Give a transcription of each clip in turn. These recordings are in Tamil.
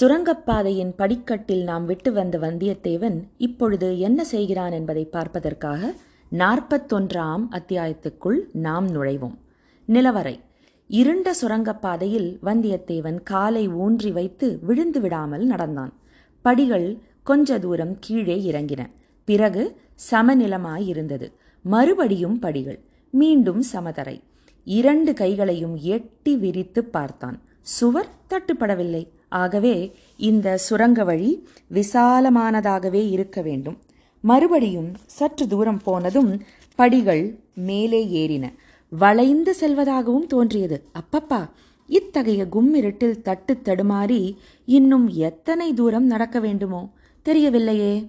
சுரங்கப்பாதையின் படிக்கட்டில் நாம் விட்டு வந்த வந்தியத்தேவன் இப்பொழுது என்ன செய்கிறான் என்பதை பார்ப்பதற்காக நாற்பத்தொன்றாம் அத்தியாயத்துக்குள் நாம் நுழைவோம். நிலவரை. இருண்ட சுரங்கப்பாதையில் வந்தியத்தேவன் காலை ஊன்றி வைத்து விழுந்து விடாமல் நடந்தான். படிகள் கொஞ்ச தூரம் கீழே இறங்கின. பிறகு சமநிலமாயிருந்தது மறுபடியும் படிகள். மீண்டும் சமதரை. இரண்டு கைகளையும் எட்டி விரித்து பார்த்தான். சுவர் தட்டுப்படவில்லை. ஆகவே இந்த சுரங்க வழி விசாலமானதாகவே இருக்க வேண்டும். மறுபடியும் சற்று தூரம் போனதும் படிகள் மேலே ஏறின. வளைந்து செல்வதாகவும் தோன்றியது. அப்பப்பா இத்தகைய கும்மிருட்டில் தட்டு தடுமாறி இன்னும் எத்தனை தூரம் நடக்க வேண்டுமோ? தெரியவில்லையே.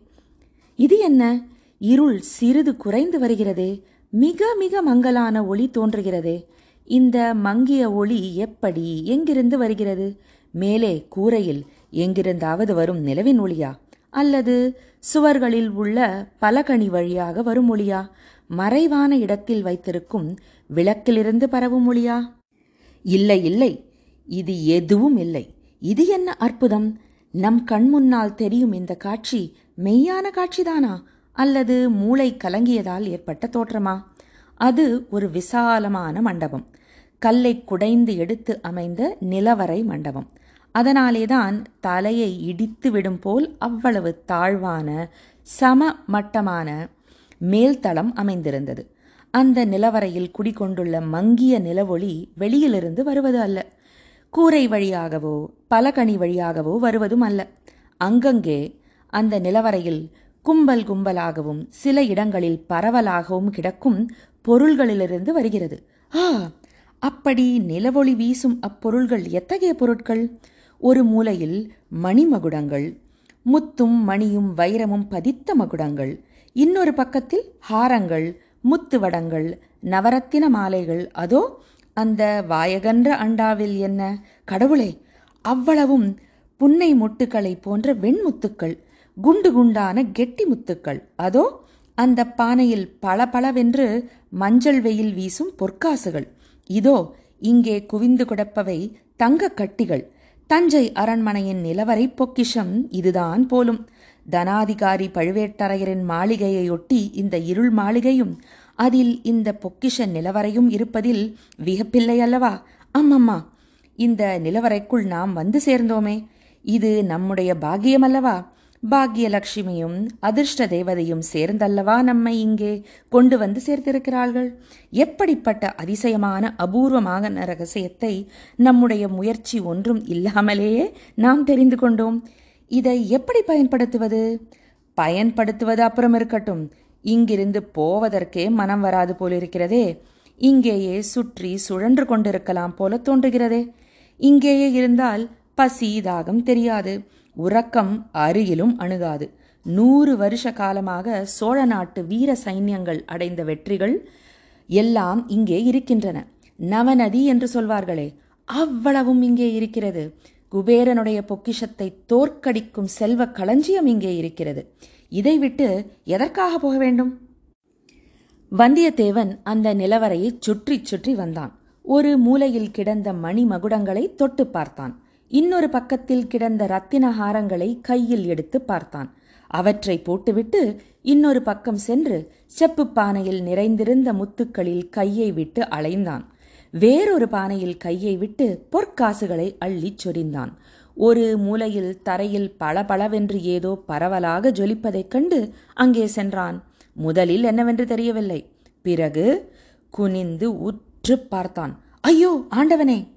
இது என்ன? இருள் சிறிது குறைந்து வருகிறதே. மிக மிக மங்கலான ஒளி தோன்றுகிறதே. இந்த மங்கிய ஒளி எப்படி எங்கிருந்து வருகிறது? மேலே கூரையில் எங்கிருந்தாவது வரும் நிலவின் ஒளியா? அல்லது சுவர்களில் உள்ள பலகணி வழியாக வரும் ஒளியா? மறைவான இடத்தில் வைத்திருக்கும் விளக்கிலிருந்து பரவும் ஒளியா? இல்லை இல்லை. இது எதுவும் இல்லை. இது என்ன அற்புதம்? நம் கண்முன்னால் தெரியும் இந்த காட்சி மெய்யான காட்சிதானா? அல்லது மூளை கலங்கியதால் ஏற்பட்ட தோற்றமா? அது ஒரு விசாலமான மண்டபம். கல்லை குடைந்து எடுத்து அமைந்த நிலவரை மண்டபம். அதனாலேதான் தலையை இடித்து விடும் போல் அவ்வளவு தாழ்வான சம மட்டமான மேல்தளம் அமைந்திருந்தது. அந்த நிலவரையில் குடிகொண்டுள்ள மங்கிய நிலவொளி வெளியிலிருந்து வருவது அல்ல. கூரை வழியாகவோ பலகணி வழியாகவோ வருவதும் அல்ல. அங்கங்கே அந்த நிலவரையில் கும்பல் கும்பலாகவும் சில இடங்களில் பரவலாகவும் கிடக்கும் பொருள்களிலிருந்து வருகிறது. ஆ அப்படி நிலவொளி வீசும் அப்பொருள்கள் எத்தகைய பொருட்கள்? ஒரு மூலையில் மணிமகுடங்கள் முத்தும் மணியும் வைரமும் பதித்த மகுடங்கள் இன்னொரு பக்கத்தில் ஹாரங்கள் முத்து வடங்கள் நவரத்தின மாலைகள். அதோ அந்த வாயகன்ற அண்டாவில் என்ன? கடவுளே அவ்வளவும் புன்னை முட்டுக்களை போன்ற வெண்முத்துக்கள் குண்டு குண்டான கெட்டி முத்துக்கள். அதோ அந்த பானையில் பளபளவென்று மஞ்சள் வெயில் வீசும் பொற்காசுகள். இதோ இங்கே குவிந்து கிடப்பவை தங்க கட்டிகள். தஞ்சை அரண்மனையின் நிலவரை பொக்கிஷம் இதுதான் போலும். தனாதிகாரி பழுவேட்டரையரின் மாளிகையையொட்டி இந்த இருள் மாளிகையும் அதில் இந்த பொக்கிஷ நிலவரையும் இருப்பதில் வியப்பில்லை அல்லவா? அம்மம்மா இந்த நிலவரைக்குள் நாம் வந்து சேர்ந்தோமே. இது நம்முடைய பாக்கியம் அல்லவா பாக்யலட்சுமியும் அதிர்ஷ்ட தேவதையும் சேர்ந்தல்லவா நம்மை இங்கே கொண்டு வந்து சேர்த்திருக்கிறார்கள்? எப்படிப்பட்ட அதிசயமான அபூர்வமான ரகசியத்தை நம்முடைய முயற்சி ஒன்றும் இல்லாமலேயே நாம் தெரிந்து கொண்டோம். இதை எப்படி பயன்படுத்துவது? பயன்படுத்துவது அப்புறம் இருக்கட்டும். இங்கிருந்து போவதற்கே மனம் வராது போலிருக்கிறதே. இங்கேயே சுற்றி சுழன்று கொண்டிருக்கலாம் போல தோன்றுகிறதே. இங்கேயே இருந்தால் பசி தாகம் தெரியாது. உறக்கம் அருகிலும் அணுகாது. நூறு வருஷ காலமாக சோழ நாட்டு வீர சைன்யங்கள் அடைந்த வெற்றிகள் எல்லாம் இங்கே இருக்கின்றன. நவநதி என்று சொல்வார்களே அவ்வளவும் இங்கே இருக்கிறது. குபேரனுடைய பொக்கிஷத்தை தோற்கடிக்கும் செல்வ களஞ்சியம் இங்கே இருக்கிறது. இதை விட்டு எதற்காக போக வேண்டும்? வந்தியத்தேவன் அந்த நிலவரையை சுற்றி சுற்றி வந்தான். ஒரு மூலையில் கிடந்த மணி மகுடங்களை தொட்டு பார்த்தான். இன்னொரு பக்கத்தில் கிடந்த ரத்தின ஹாரங்களை கையில் எடுத்து பார்த்தான். அவற்றை போட்டுவிட்டு இன்னொரு பக்கம் சென்று செப்பு பானையில் நிறைந்திருந்த முத்துக்களில் கையை விட்டு அலைந்தான். வேறொரு பானையில் கையை விட்டு பொற்காசுகளை அள்ளிச் சொரிந்தான். ஒரு மூலையில் தரையில் பளபளவென்று ஏதோ பரவலாக ஜொலிப்பதைக் கண்டு அங்கே சென்றான். முதலில் என்னவென்று தெரியவில்லை. பிறகு குனிந்து உற்று பார்த்தான். ஐயோ ஆண்டவனே!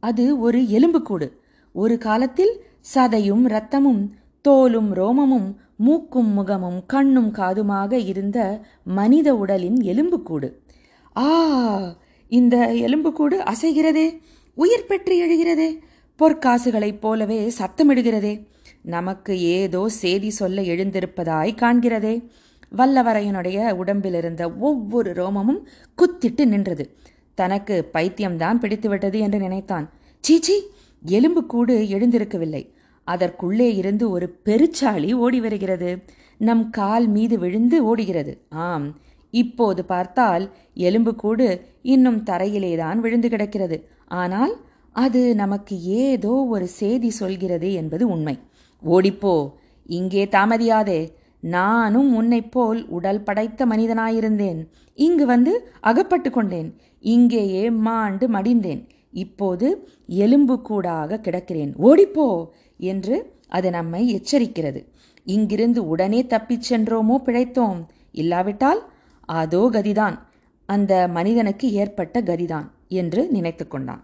அது ஒரு எலும்புக்கூடு. ஒரு காலத்தில் சதையும் இரத்தமும் தோலும் ரோமமும் மூக்கும் முகமும் கண்ணும் காதுமாக இருந்த மனித உடலின் எலும்புக்கூடு. ஆ இந்த எலும்புக்கூடு அசைகிறதே உயிர் பெற்று எழுகிறதே பொற்காசுகளைப் போலவே சத்தமிடுகிறதே நமக்கு ஏதோ செய்தி சொல்ல எழுந்திருப்பதாய் காண்கிறதே. வல்லவரையனுடைய உடம்பிலிருந்த ஒவ்வொரு ரோமமும் குத்திட்டு நின்றது. தனக்கு பைத்தியம்தான் பிடித்துவிட்டது என்று நினைத்தான். சீச்சி எலும்பு கூடு எழுந்திருக்கவில்லை. அதற்குள்ளே இருந்து ஒரு பெருச்சாளி ஓடி வருகிறது. நம் கால் மீது விழுந்து ஓடுகிறது. ஆம் இப்போது பார்த்தால் எலும்புக்கூடு இன்னும் தரையிலேதான் விழுந்து கிடக்கிறது. ஆனால் அது நமக்கு ஏதோ ஒரு செய்தி சொல்கிறது என்பது உண்மை. ஓடிப்போ இங்கே தாமதியாதே. நானும் உன்னைப் போல் உடல் படைத்த மனிதனாயிருந்தேன். இங்கு வந்து அகப்பட்டு கொண்டேன். இங்கேயே மாண்டு மடிந்தேன். இப்போது எலும்பு கூடாக கிடக்கிறேன். ஓடிப்போ! என்று அது நம்மை எச்சரிக்கிறது. இங்கிருந்து உடனே தப்பிச் சென்றோமோ பிழைத்தோம். இல்லாவிட்டால் அதோ கதிதான். அந்த மனிதனுக்கு ஏற்பட்ட கதிதான் என்று நினைத்து கொண்டான்.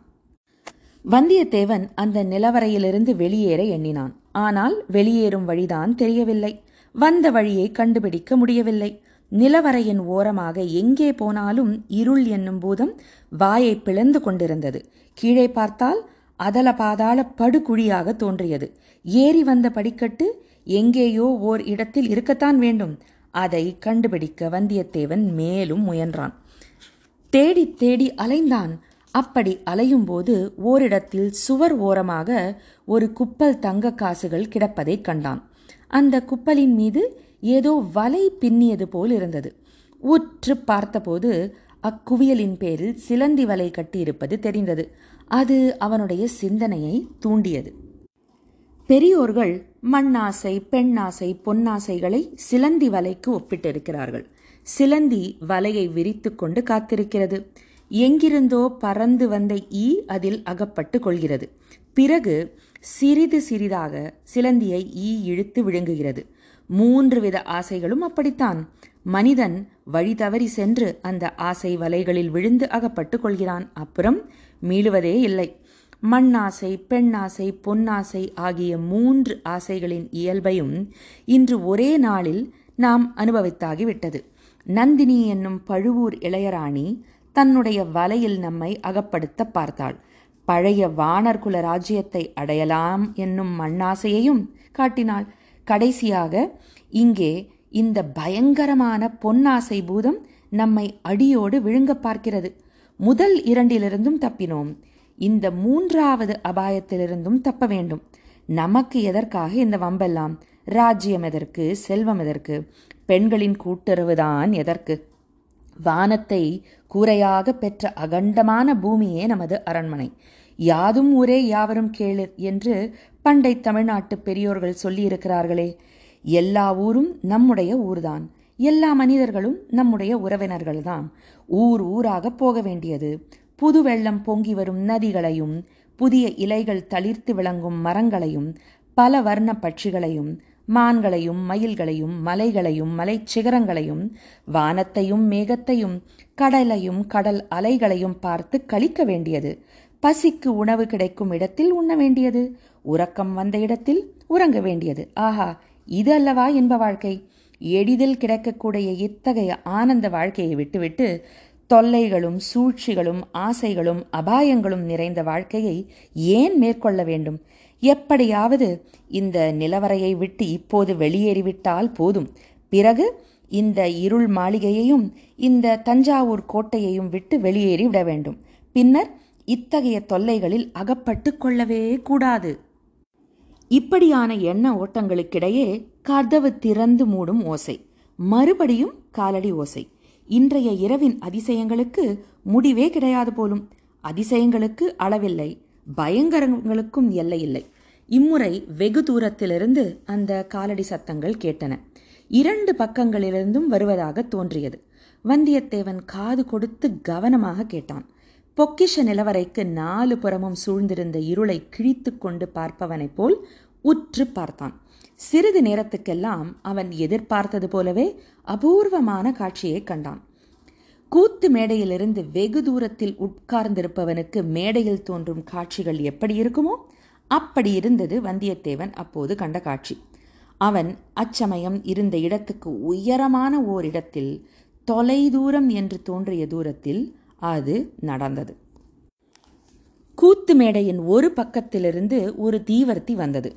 வந்தியத்தேவன் அந்த நிலவரையிலிருந்து வெளியேற எண்ணினான். ஆனால் வெளியேறும் வழிதான் தெரியவில்லை. வந்த வழியை கண்டுபிடிக்க முடியவில்லை. நிலவரையின் ஓரமாக எங்கே போனாலும் இருள் என்னும் பூதம் வாயை பிளந்து கொண்டிருந்தது. கீழே பார்த்தால் அதல பாதாள படுகுழியாக தோன்றியது. ஏறி வந்த படிக்கட்டு எங்கேயோ ஓர் இடத்தில் இருக்கத்தான் வேண்டும். அதை கண்டுபிடிக்க வந்தியத்தேவன் மேலும் முயன்றான். தேடி தேடி அலைந்தான். அப்படி அலையும்போது ஓரிடத்தில் சுவர் ஓரமாக ஒரு குப்பல் தங்க காசுகள் கிடப்பதை கண்டான். அந்த குப்பலின் மீது ஏதோ வலை பின்னியது போல் இருந்தது. உற்று பார்த்தபோது அக்குவியலின் பேரில் சிலந்தி வலை கட்டியிருப்பது தெரிந்தது. அது அவனுடைய சிந்தனையை தூண்டியது. பெரியோர்கள் மண்ணாசை பெண்ணாசை பொன்னாசைகளை சிலந்தி வலைக்கு ஒப்பிட்டிருக்கிறார்கள். சிலந்தி வலையை விரித்து கொண்டு காத்திருக்கிறது. எங்கிருந்தோ பறந்து வந்த ஈ அதில் அகப்பட்டு கொள்கிறது. பிறகு சிறிது சிறிதாக சிலந்தியை ஈ இழுத்து விழுங்குகிறது. மூன்று வித ஆசைகளும் அப்படித்தான். மனிதன் வழி தவறி சென்று அந்த ஆசை வலைகளில் விழுந்து அகப்பட்டு கொள்கிறான். அப்புறம் மீளுவதே இல்லை. மண்ணாசை பெண்ணாசை பொன்னாசை ஆகிய மூன்று ஆசைகளின் இயல்பையும் இன்று ஒரே நாளில் நாம் அனுபவித்தாகிவிட்டது. நந்தினி என்னும் பழுவூர் இளையராணி தன்னுடைய வலையில் நம்மை அகப்படுத்த பார்த்தாள். பழைய வானர்குல ராஜ்யத்தை அடையலாம் என்னும் மண்ணாசையையும் காட்டினாள். கடைசியாக இங்கே இந்த பயங்கரமான பொன்னாசை பூதம் நம்மை அடியோடு விழுங்க பார்க்கிறது. முதல் இரண்டிலிருந்தும் தப்பினோம். இந்த மூன்றாவது அபாயத்திலிருந்தும் தப்ப வேண்டும். நமக்கு எதற்காக இந்த வம்பெல்லாம்? ராஜ்யம் எதற்கு? செல்வம் எதற்கு? பெண்களின் கூட்டுறவுதான் எதற்கு? வானத்தை கூரையாக பெற்ற அகண்டமான பூமியே நமது அரண்மனை. யாதும் ஊரே யாவரும் கேளு என்று பண்டை தமிழ்நாட்டு பெரியோர்கள் சொல்லியிருக்கிறார்களே. எல்லா ஊரும் நம்முடைய ஊர்தான். எல்லா மனிதர்களும் நம்முடைய உறவினர்கள்தான். ஊர் ஊராக போக வேண்டியது. புது வெள்ளம் பொங்கி வரும் நதிகளையும் புதிய இலைகள் தளிர்த்து விளங்கும் மரங்களையும் பல வர்ண பட்சிகளையும் மான்களையும் மயில்களையும் மலைகளையும் மலைச் சிகரங்களையும் வானத்தையும் மேகத்தையும் கடலையும் கடல் அலைகளையும் பார்த்து கழிக்க வேண்டியது. பசிக்கு உணவு கிடைக்கும் இடத்தில் உண்ண வேண்டியது. உறக்கம் வந்த இடத்தில் உறங்க வேண்டியது. ஆஹா இது அல்லவா இன்ப வாழ்க்கை. எளிதில் கிடைக்கக்கூடிய இத்தகைய ஆனந்த வாழ்க்கையை விட்டுவிட்டு தொல்லைகளும் சூழ்ச்சிகளும் ஆசைகளும் அபாயங்களும் நிறைந்த வாழ்க்கையை ஏன் மேற்கொள்ள வேண்டும்? எப்படியாவது இந்த நிலவரையை விட்டு இப்போது வெளியேறிவிட்டால் போதும். பிறகு இந்த இருள் மாளிகையையும் இந்த தஞ்சாவூர் கோட்டையையும் விட்டு வெளியேறி விட வேண்டும். பின்னர் இத்தகைய தொல்லைகளில் அகப்பட்டு கொள்ளவே கூடாது. இப்படியான எண்ண ஓட்டங்களுக்கிடையே கதவு திறந்து மூடும் ஓசை. மறுபடியும் காலடி ஓசை. இன்றைய இரவின் அதிசயங்களுக்கு முடிவே கிடையாது போலும். அதிசயங்களுக்கு அளவில்லை. பயங்கரங்களுக்கும் எல்லை இல்லை இம்முறை வெகு தூரத்திலிருந்து அந்த காலடி சத்தங்கள் கேட்டன. இரண்டு பக்கங்களிலிருந்தும் வருவதாக தோன்றியது. வந்தியத்தேவன் காது கொடுத்து கவனமாக கேட்டான். பொக்கிஷ நிலவரைக்கு நாலு புறமும் சூழ்ந்திருந்த இருளை கிழித்து கொண்டு பார்ப்பவனைப் போல் உற்று பார்த்தான். சிறிது நேரத்துக்கெல்லாம் அவன் எதிர்பார்த்தது போலவே அபூர்வமான காட்சியை கண்டான். கூத்து மேடையிலிருந்து வெகு தூரத்தில் உட்கார்ந்திருப்பவனுக்கு மேடையில் தோன்றும் காட்சிகள் எப்படி இருக்குமோ அப்படி இருந்தது வந்தியத்தேவன் அப்போது கண்ட காட்சி. அவன் அச்சமயம் இருந்த இடத்துக்கு உயரமான ஓரிடத்தில் தொலைதூரம் என்று தோன்றிய தூரத்தில் அது நடந்தது. கூத்து மேடையின் ஒரு பக்கத்திலிருந்து ஒரு தீவர்த்தி வந்தது.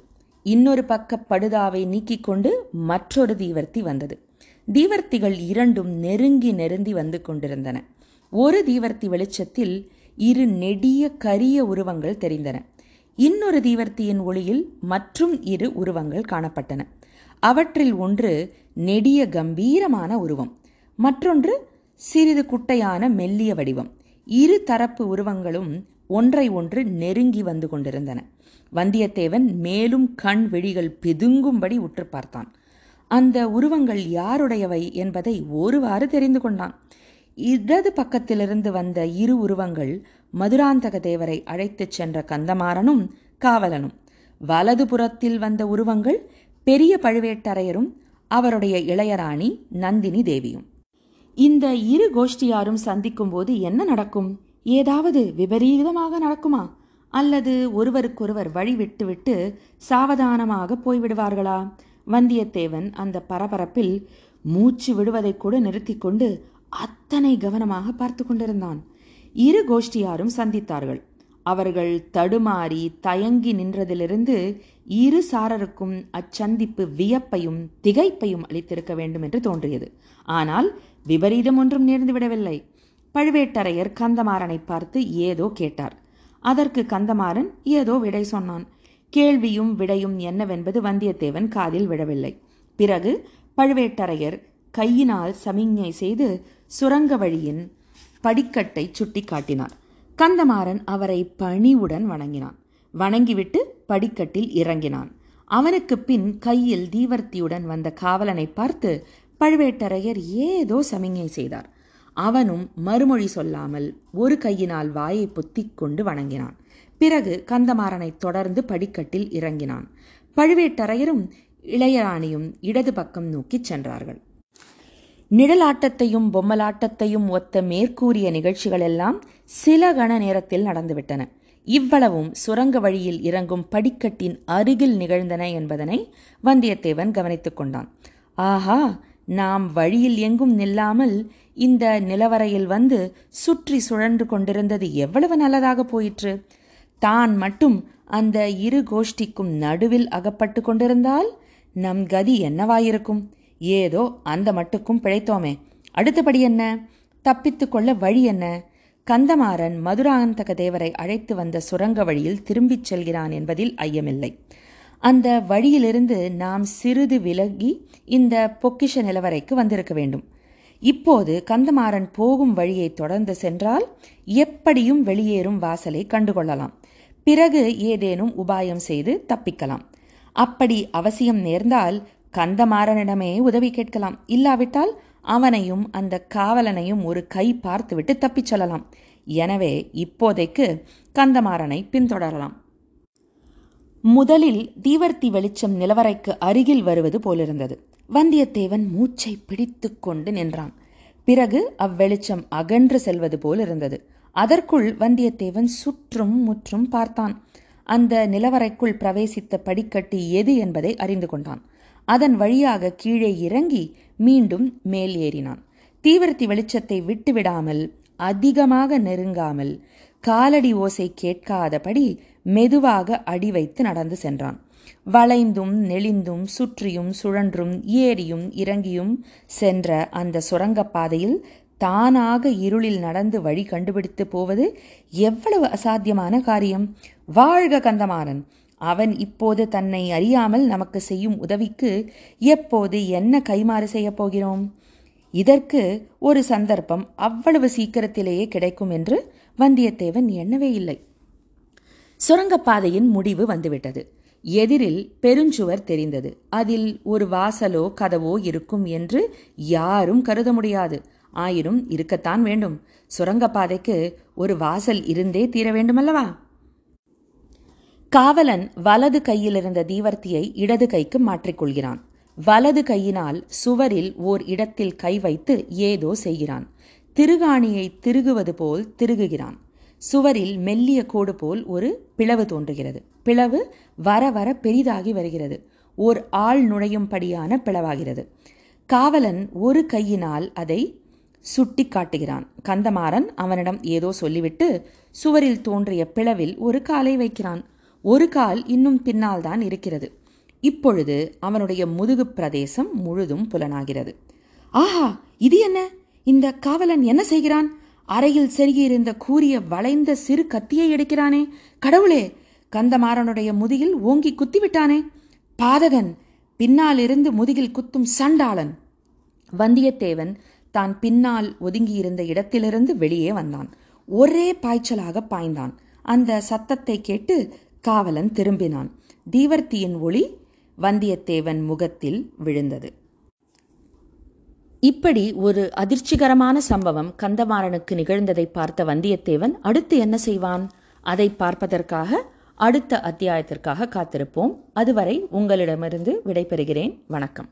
இன்னொரு பக்க படுதாவை நீக்கிக் கொண்டு மற்றொரு தீவர்த்தி வந்தது. தீவர்த்திகள் இரண்டும் நெருங்கி நெருங்கி வந்து கொண்டிருந்தன. ஒரு தீவர்த்தி வெளிச்சத்தில் இரு நெடிய கரிய உருவங்கள் தெரிந்தன. இன்னொரு தீவர்த்தியின் ஒளியில் மற்றும் இரு உருவங்கள் காணப்பட்டன. அவற்றில் ஒன்று நெடிய கம்பீரமான உருவம் மற்றொன்று சிறிது குட்டையான மெல்லிய வடிவம். இரு தரப்பு உருவங்களும் ஒன்றை ஒன்று நெருங்கி வந்து கொண்டிருந்தன. வந்தியத்தேவன் மேலும் கண் விழிகள் பிதுங்கும்படி உற்று பார்த்தான். அந்த உருவங்கள் யாருடையவை என்பதை ஒருவாறு தெரிந்து கொண்டான். இடது பக்கத்திலிருந்து வந்த இரு உருவங்கள் மதுராந்தக தேவரை அழைத்துச் சென்ற கந்தமாறனும் காவலனும். வலது புறத்தில் வந்த உருவங்கள் பெரிய பழுவேட்டரையரும் அவருடைய இளையராணி நந்தினி தேவியும். இந்த இரு கோஷ்டியாரும் சந்திக்கும் போது என்ன நடக்கும்? ஏதாவது விபரீதமாக நடக்குமா? அல்லது ஒருவருக்கொருவர் வழி விட்டுவிட்டு சாவதானமாக போய்விடுவார்களா? வந்தியத்தேவன் அந்த பரபரப்பில் மூச்சு விடுவதை கூட நிறுத்தி கொண்டு அத்தனை கவனமாக பார்த்து கொண்டிருந்தான். இரு கோஷ்டியாரும் சந்தித்தார்கள். அவர்கள் தடுமாறி தயங்கி நின்றதிலிருந்து இரு சாரருக்கும் அச்சந்திப்பு வியப்பையும் திகைப்பையும் அளித்திருக்க வேண்டும் என்று தோன்றியது. ஆனால் விபரீதம் ஒன்றும் நேர்ந்துவிடவில்லை பழுவேட்டரையர் கந்தமாறனை பார்த்து ஏதோ கேட்டார். அதற்கு கந்தமாறன் ஏதோ விடை சொன்னான். கேள்வியும் விடையும் என்னவென்பது வந்தியத்தேவன் காதில் விழவில்லை. பிறகு பழுவேட்டரையர் கையினால் சமிஞ்ஞை செய்து சுரங்க வழியின் படிக்கட்டை சுட்டி காட்டினார். கந்தமாறன் அவரை பணிவுடன் வணங்கினான். வணங்கிவிட்டு படிக்கட்டில் இறங்கினான். அவனுக்கு பின் கையில் தீவர்த்தியுடன் வந்த காவலனை பார்த்து பழுவேட்டரையர் ஏதோ சமிஞை செய்தார். அவனும் மறுமொழி சொல்லாமல் ஒரு கையினால் வாயை பொத்திக் கொண்டு வணங்கினான். பிறகு கந்தமாறனை தொடர்ந்து படிக்கட்டில் இறங்கினான். பழுவேட்டரையரும் இளையராணியும் இடது பக்கம் நோக்கிச் சென்றார்கள். நிழலாட்டத்தையும் பொம்மலாட்டத்தையும் ஒத்த மேற்கூறிய நிகழ்ச்சிகளெல்லாம் சில கண நேரத்தில் நடந்துவிட்டன. இவ்வளவும் சுரங்க வழியில் இறங்கும் படிக்கட்டின் அருகில் நிகழ்ந்தன என்பதனை வந்தியத்தேவன் கவனித்துக் கொண்டான். ஆஹா! நாம் வழியில் எங்கும் நில்லாமல் இந்த நிலவரையில் வந்து சுற்றி சுழன்று கொண்டிருந்தது எவ்வளவு நல்லதாக போயிற்று. தான் மட்டும் அந்த இரு கோஷ்டிக்கும் நடுவில் அகப்பட்டு கொண்டிருந்தால் நம் கதி என்னவாயிருக்கும்? ஏதோ அந்த மட்டுக்கும் பிழைத்தோமே. அடுத்தபடி என்ன? தப்பித்து கொள்ள வழி என்ன? கந்தமாறன் மதுராந்தக தேவரை அழைத்து வந்த சுரங்க வழியில் திரும்பிச் செல்கிறான் என்பதில் ஐயமில்லை. அந்த வழியிலிருந்து நாம் சிறிது விலகி இந்த பொக்கிஷ நிலவரைக்கு வந்திருக்க வேண்டும். இப்போது கந்தமாறன் போகும் வழியை தொடர்ந்து சென்றால் எப்படியும் வெளியேறும் வாசலை கண்டுகொள்ளலாம். பிறகு ஏதேனும் உபாயம் செய்து தப்பிக்கலாம். அப்படி அவசியம் நேர்ந்தால் கந்தமாறனிடமே உதவி கேட்கலாம். இல்லாவிட்டால் அவனையும் அந்த காவலனையும் ஒரு கை பார்த்துவிட்டு தப்பிச் செல்லலாம். எனவே இப்போதைக்கு கந்தமாறனை பின்தொடரலாம். முதலில் தீவர்த்தி வெளிச்சம் நிலவரைக்கு அருகில் வருவது போலிருந்தது. வந்தியத்தேவன் மூச்சை பிடித்து கொண்டு நின்றான். பிறகு அவ்வெளிச்சம் அகன்று செல்வது போல் இருந்தது அதற்குள் வந்தியத்தேவன் சுற்றும் முற்றும் பார்த்தான். அந்த நிலவரைக்குள் பிரவேசித்த படிக்கட்டு எது என்பதை அறிந்து கொண்டான். அதன் வழியாக கீழே இறங்கி மீண்டும் மேல் ஏறினான். தீவிரத்தி வெளிச்சத்தை விட்டுவிடாமல் அதிகமாக நெருங்காமல் காலடி ஓசை கேட்காதபடி மெதுவாக அடி வைத்து நடந்து சென்றான். வளைந்தும் நெளிந்தும் சுற்றியும் சுழன்றும் ஏறியும் இறங்கியும் சென்ற அந்த சுரங்கப்பாதையில் தானாக இருளில் நடந்து வழி கண்டுபிடித்து போவது எவ்வளவு அசாத்தியமான காரியம்! வாழ்க கந்தமாறன்! அவன் இப்போது தன்னை அறியாமல் நமக்கு செய்யும் உதவிக்கு எப்போது என்ன கைமாறு செய்யப் போகிறோம்? இதற்கு ஒரு சந்தர்ப்பம் அவ்வளவு சீக்கிரத்திலேயே கிடைக்கும் என்று வந்தியத்தேவன் எண்ணவே இல்லை. சுரங்கப்பாதையின் முடிவு வந்துவிட்டது. எதிரில் பெருஞ்சுவர் தெரிந்தது. அதில் ஒரு வாசலோ கதவோ இருக்கும் என்று யாரும் கருத முடியாது. ஆயினும் இருக்கத்தான் வேண்டும். சுரங்கப்பாதைக்கு ஒரு வாசல் இருந்தே தீர வேண்டுமல்லவா? காவலன் வலது கையில் இருந்த தீவர்த்தியை இடது கைக்கு மாற்றிக்கொள்கிறான் வலது கையினால் சுவரில் ஓர் இடத்தில் கை வைத்து ஏதோ செய்கிறான். திருகாணியை திருகுவது போல் திருகுகிறான். சுவரில் மெல்லிய கோடு போல் ஒரு பிளவு தோன்றுகிறது. பிளவு வர வர பெரிதாகி வருகிறது. ஓர் ஆள் நுழையும்படியான பிளவாகிறது. காவலன் ஒரு கையினால் அதை சுட்டி காட்டுகிறான். கந்தமாறன் அவனிடம் ஏதோ சொல்லிவிட்டு சுவரில் தோன்றிய பிளவில் ஒரு காலை வைக்கிறான். ஒரு கால் இன்னும் பின்னால் தான் இருக்கிறது. இப்பொழுது அவனுடைய முதுகு பிரதேசம் முழுதும் புலனாகிறது. ஆஹா இது என்ன? இந்த காவலன் என்ன செய்கிறான்? அறையில் செருகியிருந்த கூறிய வளைந்த சிறு கத்தியை எடுக்கிறானே. கடவுளே கந்தமாறனுடைய முதுகில் ஓங்கி குத்திவிட்டானே. பாதகன் பின்னாலிருந்து முதுகில் குத்தும் சண்டாளன். வந்தியத்தேவன் தான் பின்னால் ஒதுங்கியிருந்த இடத்திலிருந்து வெளியே வந்தான். ஒரே பாய்ச்சலாக பாய்ந்தான். அந்த சத்தத்தை கேட்டு காவலன் திரும்பினான். தீவர்த்தியின் ஒளி வந்தியத்தேவன் முகத்தில் விழுந்தது. இப்படி ஒரு அதிர்ச்சிகரமான சம்பவம் கந்தமாறனுக்கு நிகழ்ந்ததை பார்த்த வந்தியத்தேவன் அடுத்து என்ன செய்வான்? அதை பார்ப்பதற்காக அடுத்த அத்தியாயத்திற்காக காத்திருப்போம். அதுவரை உங்களிடமிருந்து விடைபெறுகிறேன். வணக்கம்.